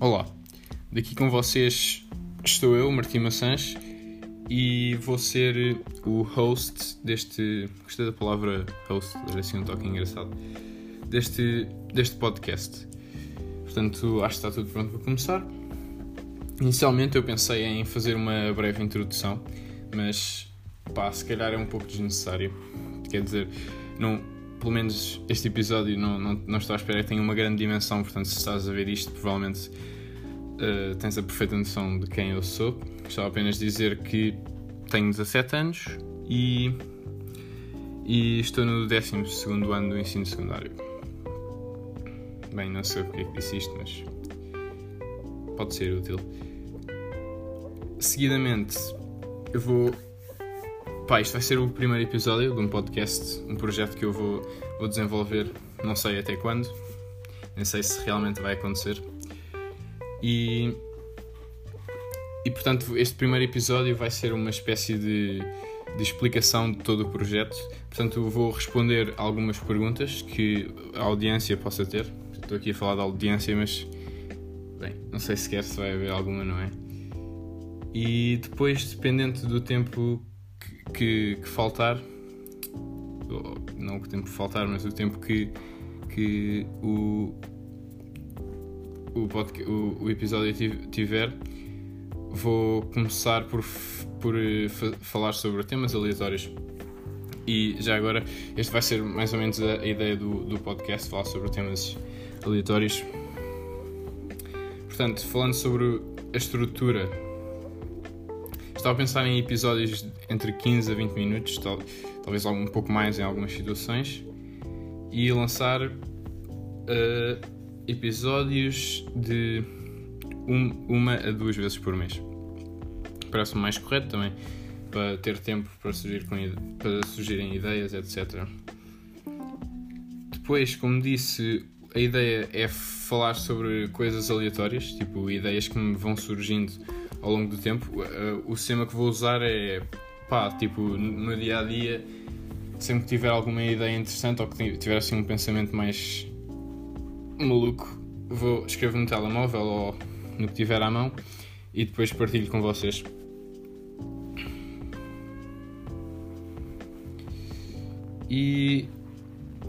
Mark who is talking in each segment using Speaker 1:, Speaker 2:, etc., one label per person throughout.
Speaker 1: Olá, daqui com vocês estou eu, Martim Maçãs, e vou ser o host deste. Gostei da palavra host, era assim um toque engraçado. Deste, deste podcast. Portanto, acho que está tudo pronto para começar. Inicialmente eu pensei em fazer uma breve introdução, mas pá, se calhar é um pouco desnecessário. Quer dizer, não, pelo menos este episódio não, não, não estou à espera que tenha uma grande dimensão, portanto, se estás a ver isto, provavelmente uh, tens a perfeita noção de quem eu sou. Gostava apenas dizer que tenho 17 anos e, e estou no 12 ano do ensino secundário. Bem, não sei porque é que disse isto, mas pode ser útil. Seguidamente, eu vou Pá, isto vai ser o primeiro episódio de um podcast, um projeto que eu vou, vou desenvolver, não sei até quando, nem sei se realmente vai acontecer. E, e portanto, este primeiro episódio vai ser uma espécie de, de explicação de todo o projeto. Portanto, vou responder algumas perguntas que a audiência possa ter. Estou aqui a falar da audiência, mas bem, não sei sequer se vai haver alguma, não é? E depois, dependente do tempo que, que faltar, não o tempo que faltar, mas o tempo que, que o, o, podcast, o, o episódio tiver, vou começar por, por eh, falar sobre temas aleatórios. E já agora, este vai ser mais ou menos a, a ideia do, do podcast, falar sobre temas aleatórios. Portanto, falando sobre a estrutura Estava a pensar em episódios entre 15 a 20 minutos, tal, talvez um pouco mais em algumas situações, e lançar uh, episódios de um, uma a duas vezes por mês. Parece-me mais correto também, para ter tempo para, surgir com, para surgirem ideias, etc. Depois, como disse, a ideia é falar sobre coisas aleatórias, tipo ideias que me vão surgindo ao longo do tempo. O sistema que vou usar é pá, tipo, no dia a dia, sempre que tiver alguma ideia interessante ou que tiver assim um pensamento mais maluco, vou escrever no telemóvel ou no que tiver à mão e depois partilho com vocês. E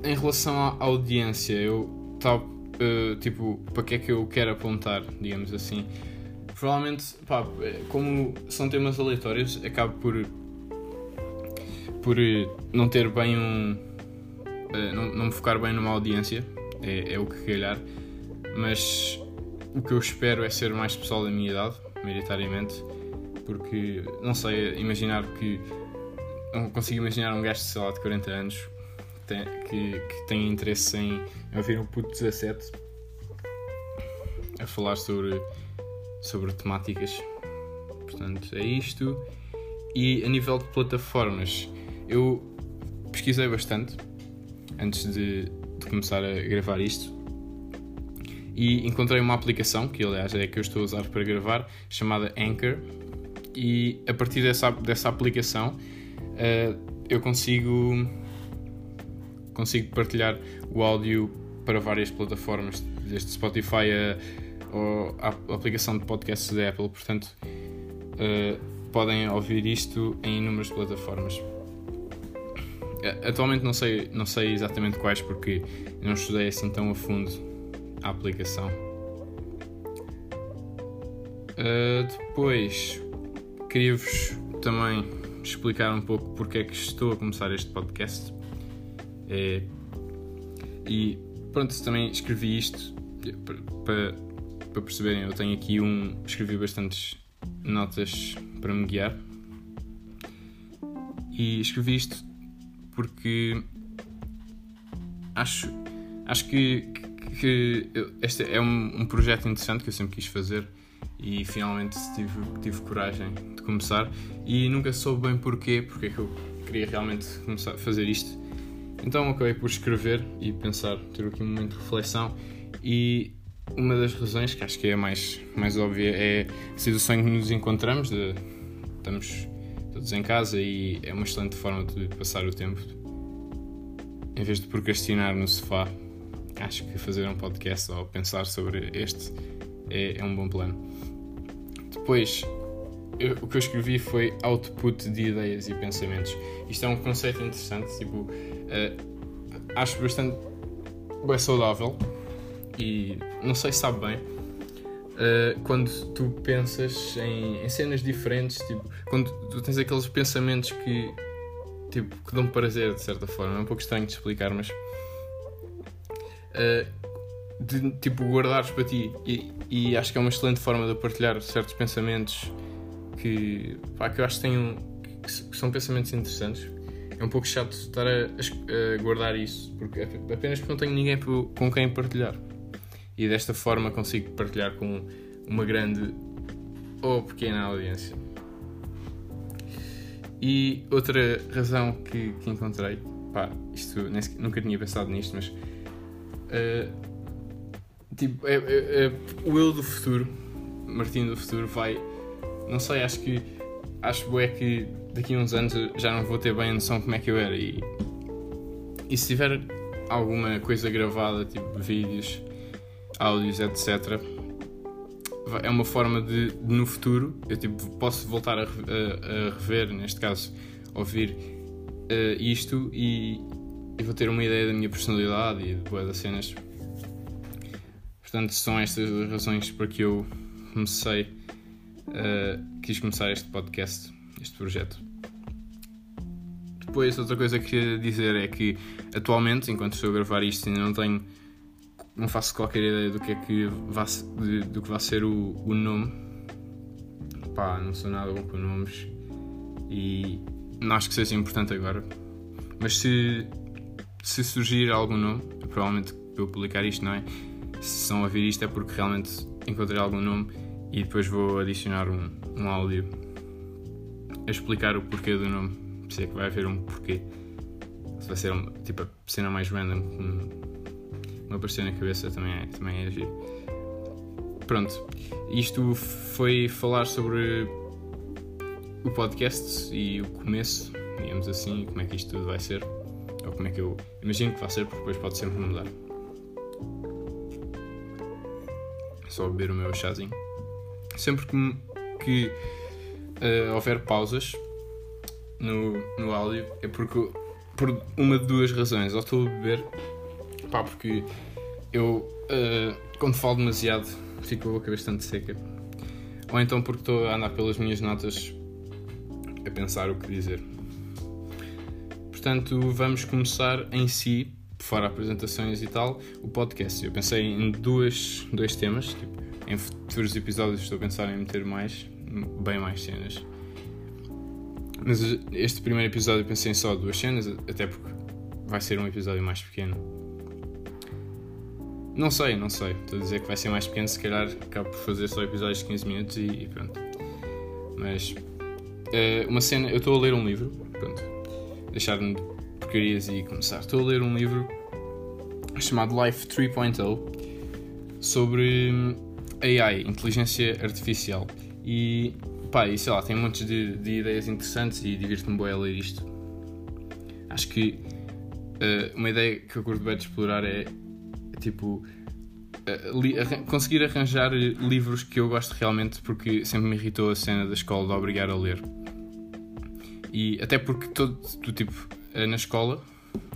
Speaker 1: em relação à audiência, eu tal, uh, tipo, para que é que eu quero apontar, digamos assim provavelmente, pá, como são temas aleatórios, acabo por por não ter bem um eh, não, não me focar bem numa audiência é, é o que calhar mas o que eu espero é ser mais pessoal da minha idade maioritariamente porque não sei imaginar que não consigo imaginar um gajo sei lá de 40 anos que, que tenha interesse em ouvir um puto 17 a falar sobre sobre temáticas. Portanto, é isto. E a nível de plataformas, eu pesquisei bastante antes de, de começar a gravar isto e encontrei uma aplicação, que aliás é a que eu estou a usar para gravar, chamada Anchor. E a partir dessa, dessa aplicação uh, eu consigo, consigo partilhar o áudio para várias plataformas, desde Spotify a ou a aplicação de podcasts da Apple, portanto uh, podem ouvir isto em inúmeras plataformas. Atualmente não sei, não sei exatamente quais porque não estudei assim tão a fundo a aplicação. Uh, depois queria-vos também explicar um pouco porque é que estou a começar este podcast. É, e pronto, também escrevi isto para para perceberem, eu tenho aqui um. Escrevi bastantes notas para me guiar. E escrevi isto porque acho, acho que, que este é um, um projeto interessante que eu sempre quis fazer e finalmente tive, tive coragem de começar e nunca soube bem porquê, porque é que eu queria realmente começar a fazer isto. Então acabei por escrever e pensar, ter aqui um momento de reflexão e uma das razões, que acho que é a mais, mais óbvia, é a situação em que nos encontramos, de, estamos todos em casa e é uma excelente forma de passar o tempo. Em vez de procrastinar no sofá, acho que fazer um podcast ou pensar sobre este é, é um bom plano. Depois, eu, o que eu escrevi foi output de ideias e pensamentos. Isto é um conceito interessante, tipo, uh, acho bastante bem saudável e não sei se sabe bem. Uh, quando tu pensas em, em, cenas diferentes, tipo, quando tu tens aqueles pensamentos que, tipo, que dão prazer de certa forma, é um pouco estranho de explicar, mas uh, de tipo guardares para ti e, e, acho que é uma excelente forma de partilhar certos pensamentos que, pá, que eu acho que, tenho, que são pensamentos interessantes. É um pouco chato estar a, a guardar isso, porque apenas porque não tenho ninguém com quem partilhar. E desta forma consigo partilhar com uma grande ou pequena audiência. E outra razão que, que encontrei, pá, isto nunca tinha pensado nisto, mas uh, tipo, é, é, é, o eu do futuro, Martim do futuro, vai não sei, acho que acho é que daqui a uns anos já não vou ter bem a noção como é que eu era e, e se tiver alguma coisa gravada, tipo vídeos, áudios, etc. É uma forma de, de no futuro eu tipo, posso voltar a, a, a rever, neste caso, ouvir uh, isto e, e, vou ter uma ideia da minha personalidade e de boas das cenas. Portanto, são estas as razões para que eu comecei uh, quis começar este podcast, este projeto. Depois, outra coisa que queria dizer é que atualmente, enquanto estou a gravar isto, ainda não tenho, não faço qualquer ideia do que é que vai, do que vai ser o, o nome. Pá, não sou nada bom com nomes e não acho que seja importante agora. Mas se, se surgir algum nome, provavelmente eu publicar isto, não é? Se estão a ouvir isto é porque realmente encontrei algum nome e depois vou adicionar um, um áudio a explicar o porquê do nome. Se é que vai haver um porquê. Se vai ser uma, tipo a cena mais random me apareceu na cabeça também é, também é agir. Pronto, isto foi falar sobre o podcast e o começo, digamos assim, como é que isto tudo vai ser. Ou como é que eu imagino que vai ser, porque depois pode sempre mudar. Só beber o meu chazinho sempre que, que uh, houver pausas no, no áudio é porque por uma de duas razões. Ou estou a beber, pá, porque eu uh, quando falo demasiado fico a boca bastante seca. Ou então porque estou a andar pelas minhas notas a pensar o que dizer. Portanto, vamos começar em si, fora apresentações e tal, o podcast. Eu pensei em duas, dois temas, tipo, em futuros episódios estou a pensar em meter mais, bem mais cenas. Mas este primeiro episódio pensei em só duas cenas, até porque vai ser um episódio mais pequeno. Não sei, não sei. Estou a dizer que vai ser mais pequeno, se calhar acabo por fazer só episódios de 15 minutos e, e pronto. Mas uh, uma cena, eu estou a ler um livro, pronto, deixar-me de porcarias e começar. Estou a ler um livro chamado Life 3.0 sobre AI, inteligência artificial. E pá, e sei lá, tem um monte de, de ideias interessantes e divirto-me bem a ler isto. Acho que uh, uma ideia que eu curto bem de explorar é tipo arran conseguir arranjar livros que eu gosto realmente porque sempre me irritou a cena da escola de obrigar a ler. E até porque todo, do tipo, uh, na escola,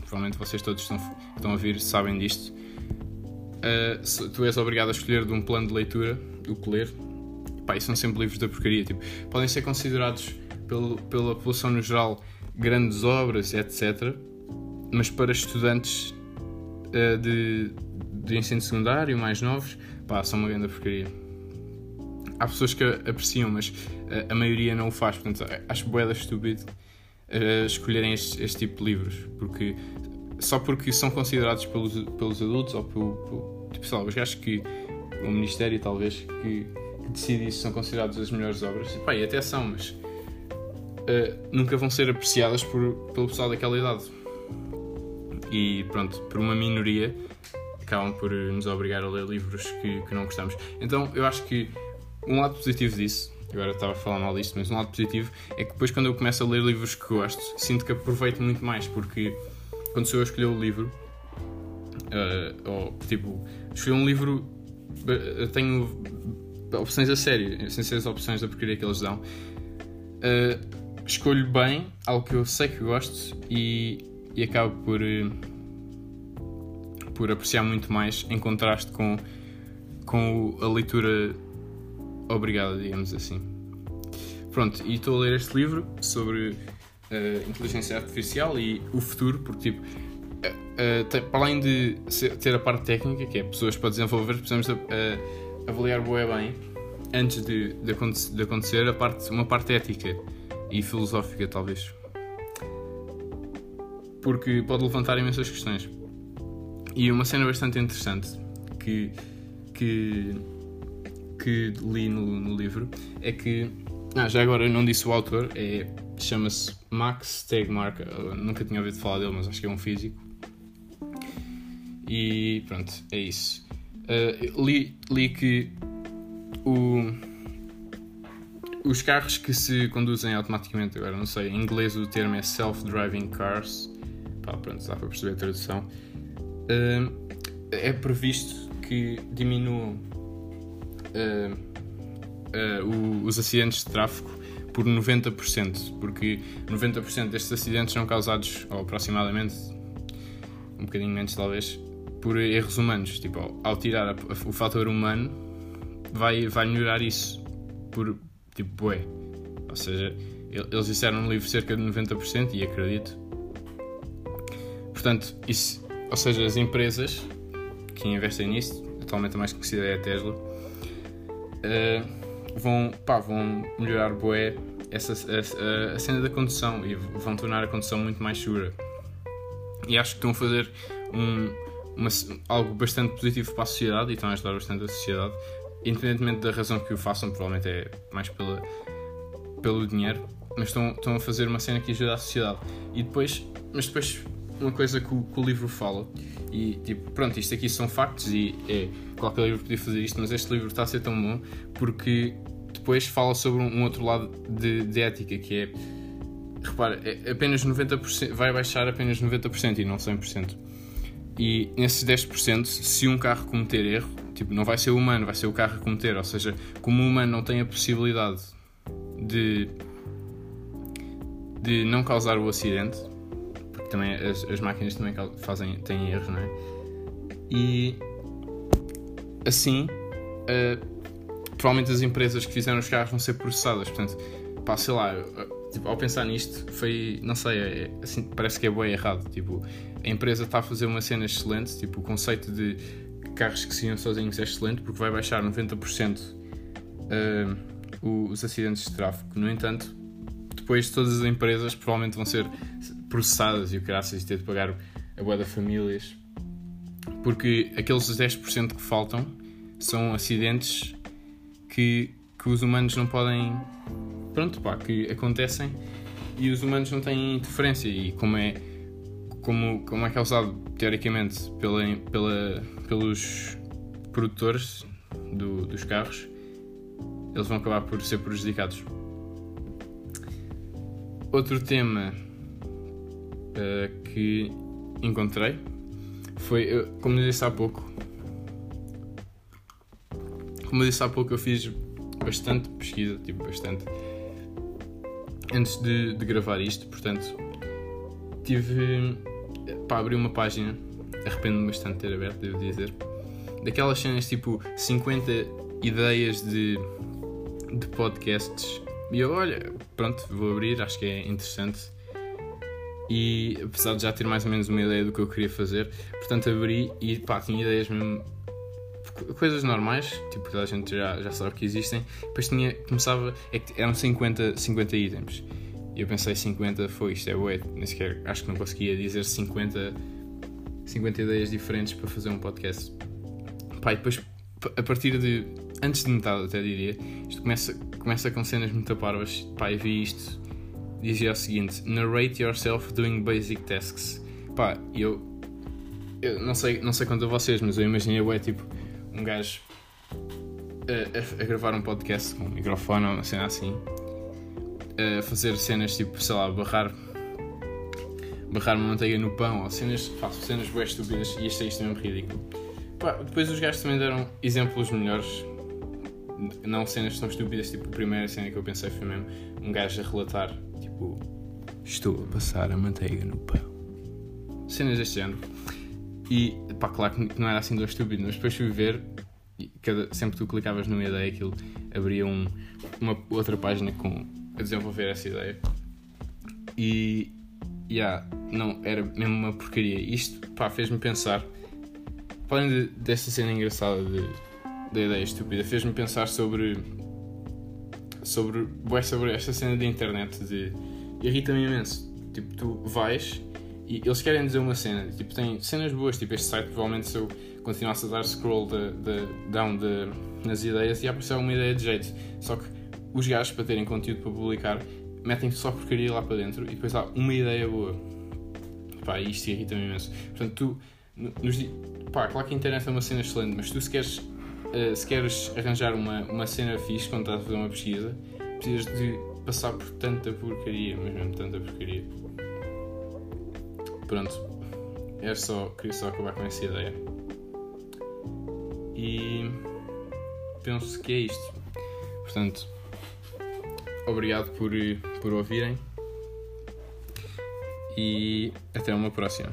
Speaker 1: provavelmente vocês todos estão, estão a ouvir sabem disto, uh, tu és obrigado a escolher de um plano de leitura o que ler. Pá, e são sempre livros da porcaria. Tipo, podem ser considerados pelo, pela população no geral grandes obras, etc. Mas para estudantes uh, de, de ensino secundário, mais novos, pá, são uma grande porcaria. Há pessoas que apreciam, mas uh, a maioria não o faz. Portanto, acho boeda estúpido uh, escolherem este, este tipo de livros, porque só porque são considerados pelos, pelos adultos ou pelo, pelo tipo, sei lá, os gajos que o Ministério talvez que, que decide isso são considerados as melhores obras. E, pá, e até são, mas uh, nunca vão ser apreciadas por, pelo pessoal daquela idade. E pronto, por uma minoria acabam por nos obrigar a ler livros que, que não gostamos. Então eu acho que um lado positivo disso agora estava a falar mal disto, mas um lado positivo é que depois quando eu começo a ler livros que gosto, sinto que aproveito muito mais, porque quando sou eu a escolher o livro, uh, ou tipo, escolher um livro, tenho opções a sério, sem ser as opções da porcaria que eles dão. Uh, escolho bem algo que eu sei que gosto e, e acabo por, uh, por apreciar muito mais em contraste com, com a leitura obrigada, digamos assim. Pronto, e estou a ler este livro sobre uh, inteligência artificial e o futuro, porque tipo, uh, para além de ser, ter a parte técnica, que é pessoas para desenvolver, precisamos de, uh, avaliar boa bem antes de, de, de, acontecer a parte, uma parte ética e filosófica, talvez. Porque pode levantar imensas questões. E uma cena bastante interessante que, que, que li no, no livro é que. Ah, já agora não disse o autor, é, chama-se Max Tegmark, nunca tinha ouvido falar dele, mas acho que é um físico. E pronto, é isso. Uh, li, li que o, os carros que se conduzem automaticamente, agora não sei, em inglês o termo é self-driving cars, pá, pronto, dá para perceber a tradução, é previsto que diminuam uh, uh, os acidentes de tráfego por 90%, porque 90% destes acidentes são causados, ou aproximadamente, um bocadinho menos talvez, por erros humanos. Tipo, ao tirar a, a, o fator humano, vai, vai melhorar isso por, tipo, bué. Ou seja, eles disseram no livro cerca de 90% e acredito. Portanto, isso, ou seja, as empresas que investem nisso, atualmente a mais conhecida é a Tesla, uh, vão, pá, vão melhorar bué essa, a, a, cena da condução e vão tornar a condução muito mais segura. E acho que estão a fazer um, uma, algo bastante positivo para a sociedade e estão a ajudar bastante a sociedade independentemente da razão que o façam, provavelmente é mais pela, pelo dinheiro, mas estão, estão a fazer uma cena que ajuda a sociedade. E depois, mas depois, uma coisa que o, que o livro fala, e tipo, pronto, isto aqui são factos e é, qualquer livro podia fazer isto, mas este livro está a ser tão bom porque depois fala sobre um, outro lado de, de ética que é repara, é apenas 90%, vai baixar apenas 90% e não 100%. E nesses 10%, se um carro cometer erro, tipo, não vai ser o humano, vai ser o carro a cometer. Ou seja, como o humano não tem a possibilidade de, de não causar o acidente, também as, as máquinas também fazem, têm erros, não é? E assim, uh, provavelmente as empresas que fizeram os carros vão ser processadas. Portanto, pá, sei lá, tipo, ao pensar nisto, foi, não sei, é, assim, parece que é bem errado. Tipo, a empresa está a fazer uma cena excelente, tipo, o conceito de carros que se iam sozinhos é excelente porque vai baixar 90% uh, os acidentes de tráfego. No entanto, depois todas as empresas provavelmente vão ser processadas e o graças ter de pagar a boa da famílias porque aqueles 10% que faltam são acidentes que, que os humanos não podem pronto, pá, que acontecem e os humanos não têm interferência e como é como, como é causado teoricamente pela, pela, pelos produtores do, dos carros, eles vão acabar por ser prejudicados. Outro tema uh, que encontrei foi, uh, como eu disse há pouco, como eu disse há pouco, eu fiz bastante pesquisa, tipo, bastante, antes de, de gravar isto, portanto, tive para abrir uma página, arrependo-me bastante de ter aberto, devo dizer, daquelas cenas tipo 50 ideias de, de podcasts. E eu, olha, pronto, vou abrir, acho que é interessante. E apesar de já ter mais ou menos uma ideia do que eu queria fazer, portanto abri e pá, tinha ideias mesmo. coisas normais, tipo, toda a gente já, já sabe que existem. Depois tinha, começava, é que eram 50, 50 itens. E eu pensei 50 foi isto, é ué, nem sequer acho que não conseguia dizer 50, 50 ideias diferentes para fazer um podcast. Pá, e depois a partir de. Antes de metade até diria, isto começa, começa com cenas muito parvas. Pá, e vi isto. Dizia o seguinte: Narrate yourself doing basic tasks. Pá, eu. Eu não sei, não sei quanto a vocês, mas eu imaginei, ué, tipo, um gajo a, a, a gravar um podcast com um microfone ou uma cena assim a fazer cenas tipo, sei lá, barrar barrar uma manteiga no pão ou cenas, faço cenas bem estúpidas e isto é isto mesmo ridículo. Pá, depois os gajos também deram exemplos melhores não cenas tão estúpidas, tipo, a primeira cena que eu pensei foi mesmo um gajo a relatar, tipo, estou a passar a manteiga no pão. Cenas deste género. E, pá, claro que não era assim tão estúpido, mas depois fui ver, cada, sempre que tu clicavas numa ideia, aquilo abria um, uma outra página com, a desenvolver essa ideia. E, yeah, não, era mesmo uma porcaria. Isto, pá, fez-me pensar, além de, desta cena engraçada de, da ideia estúpida, fez-me pensar sobre, sobre, sobre esta cena da internet, de, irrita-me imenso. Tipo, tu vais e eles querem dizer uma cena, tipo, tem cenas boas, tipo, este site provavelmente se eu continuasse a dar scroll de, de, down de, nas ideias ia aparecer uma ideia de jeito. Só que os gajos, para terem conteúdo para publicar, metem só porcaria lá para dentro e depois há uma ideia boa. Pá, isto irrita-me imenso. Portanto, tu, nos, pá, claro que a internet é uma cena excelente, mas tu se queres, uh, se queres arranjar uma, uma cena fixe quando estás a fazer uma pesquisa, precisas de passar por tanta porcaria, mas mesmo tanta porcaria. Pronto, é só, queria só acabar com essa ideia. E penso que é isto. Portanto, obrigado por, por ouvirem e até uma próxima.